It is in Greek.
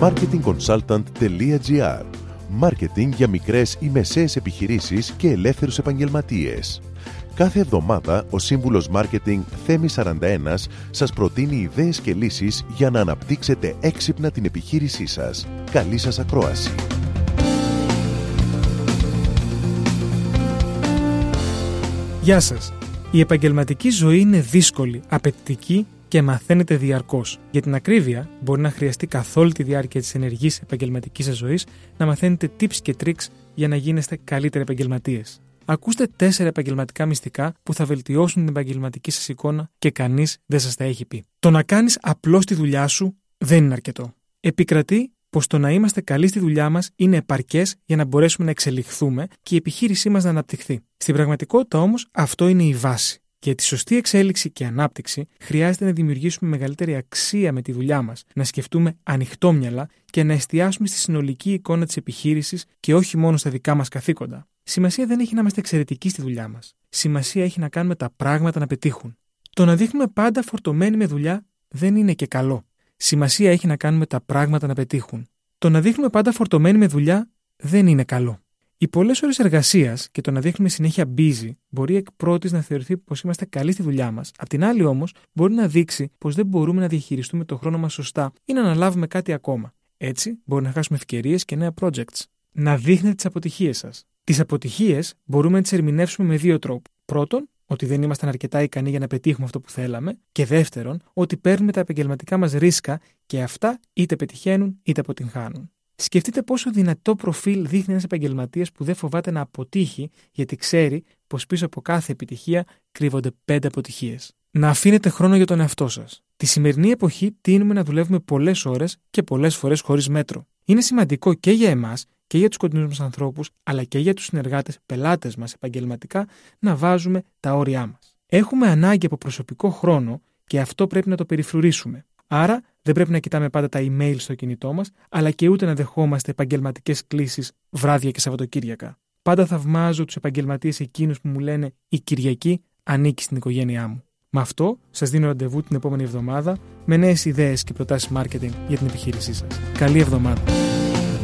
marketingconsultant.gr Μάρκετινγκ για μικρές ή μεσαίες επιχειρήσεις και ελεύθερους επαγγελματίες. Κάθε εβδομάδα ο σύμβουλος Μάρκετινγκ Θέμη 41 σας προτείνει ιδέες και λύσεις για να αναπτύξετε έξυπνα την επιχείρησή σας. Καλή σας ακρόαση! Γεια σας! Η επαγγελματική ζωή είναι δύσκολη, απαιτητική και μαθαίνετε διαρκώς. Για την ακρίβεια, μπορεί να χρειαστεί καθ' όλη τη διάρκεια της ενεργής επαγγελματικής σας ζωής να μαθαίνετε tips και tricks για να γίνεστε καλύτεροι επαγγελματίες. Ακούστε τέσσερα επαγγελματικά μυστικά που θα βελτιώσουν την επαγγελματική σας εικόνα και κανείς δεν σας τα έχει πει. Το να κάνεις απλώς τη δουλειά σου δεν είναι αρκετό. Επικρατεί πως το να είμαστε καλοί στη δουλειά μας είναι επαρκές για να μπορέσουμε να εξελιχθούμε και η επιχείρησή μας να αναπτυχθεί. Στην πραγματικότητα όμως αυτό είναι η βάση. Για τη σωστή εξέλιξη και ανάπτυξη, χρειάζεται να δημιουργήσουμε μεγαλύτερη αξία με τη δουλειά μας, να σκεφτούμε ανοιχτόμυαλα και να εστιάσουμε στη συνολική εικόνα της επιχείρησης και όχι μόνο στα δικά μας καθήκοντα. Σημασία δεν έχει να είμαστε εξαιρετικοί στη δουλειά μας. Σημασία έχει να κάνουμε τα πράγματα να πετύχουν. Το να δείχνουμε πάντα φορτωμένοι με δουλειά δεν είναι και καλό. Σημασία έχει να κάνουμε τα πράγματα να πετύχουν. Το να δείχνουμε πάντα φορτωμένοι με δουλειά δεν είναι καλό. Οι πολλές ώρες εργασίας και το να δείχνουμε συνέχεια busy μπορεί εκ πρώτης να θεωρηθεί πως είμαστε καλοί στη δουλειά μας. Απ' την άλλη όμως, μπορεί να δείξει πως δεν μπορούμε να διαχειριστούμε το χρόνο μας σωστά ή να αναλάβουμε κάτι ακόμα. Έτσι, μπορεί να χάσουμε ευκαιρίες και νέα projects. Να δείχνετε τις αποτυχίες σας. Τις αποτυχίες μπορούμε να τις ερμηνεύσουμε με δύο τρόπους. Πρώτον, ότι δεν ήμασταν αρκετά ικανοί για να πετύχουμε αυτό που θέλαμε. Και δεύτερον, ότι παίρνουμε τα επαγγελματικά μας ρίσκα και αυτά είτε πετυχαίνουν είτε αποτυγχάνουν. Σκεφτείτε πόσο δυνατό προφίλ δείχνει ένας επαγγελματίας που δεν φοβάται να αποτύχει, γιατί ξέρει πως πίσω από κάθε επιτυχία κρύβονται πέντε αποτυχίες. Να αφήνετε χρόνο για τον εαυτό σας. Τη σημερινή εποχή τείνουμε να δουλεύουμε πολλές ώρες και πολλές φορές χωρίς μέτρο. Είναι σημαντικό και για εμάς και για τους κοντινούς μας ανθρώπους, αλλά και για τους συνεργάτες, πελάτες μας επαγγελματικά, να βάζουμε τα όρια μας. Έχουμε ανάγκη από προσωπικό χρόνο και αυτό πρέπει να το περιφρουρήσουμε. Άρα δεν πρέπει να κοιτάμε πάντα τα email στο κινητό μας, αλλά και ούτε να δεχόμαστε επαγγελματικές κλήσεις βράδια και Σαββατοκύριακα. Πάντα θαυμάζω τους επαγγελματίες εκείνους που μου λένε Η Κυριακή ανήκει στην οικογένειά μου. Με αυτό, σας δίνω ραντεβού την επόμενη εβδομάδα με νέες ιδέες και προτάσεις marketing για την επιχείρησή σας. Καλή εβδομάδα.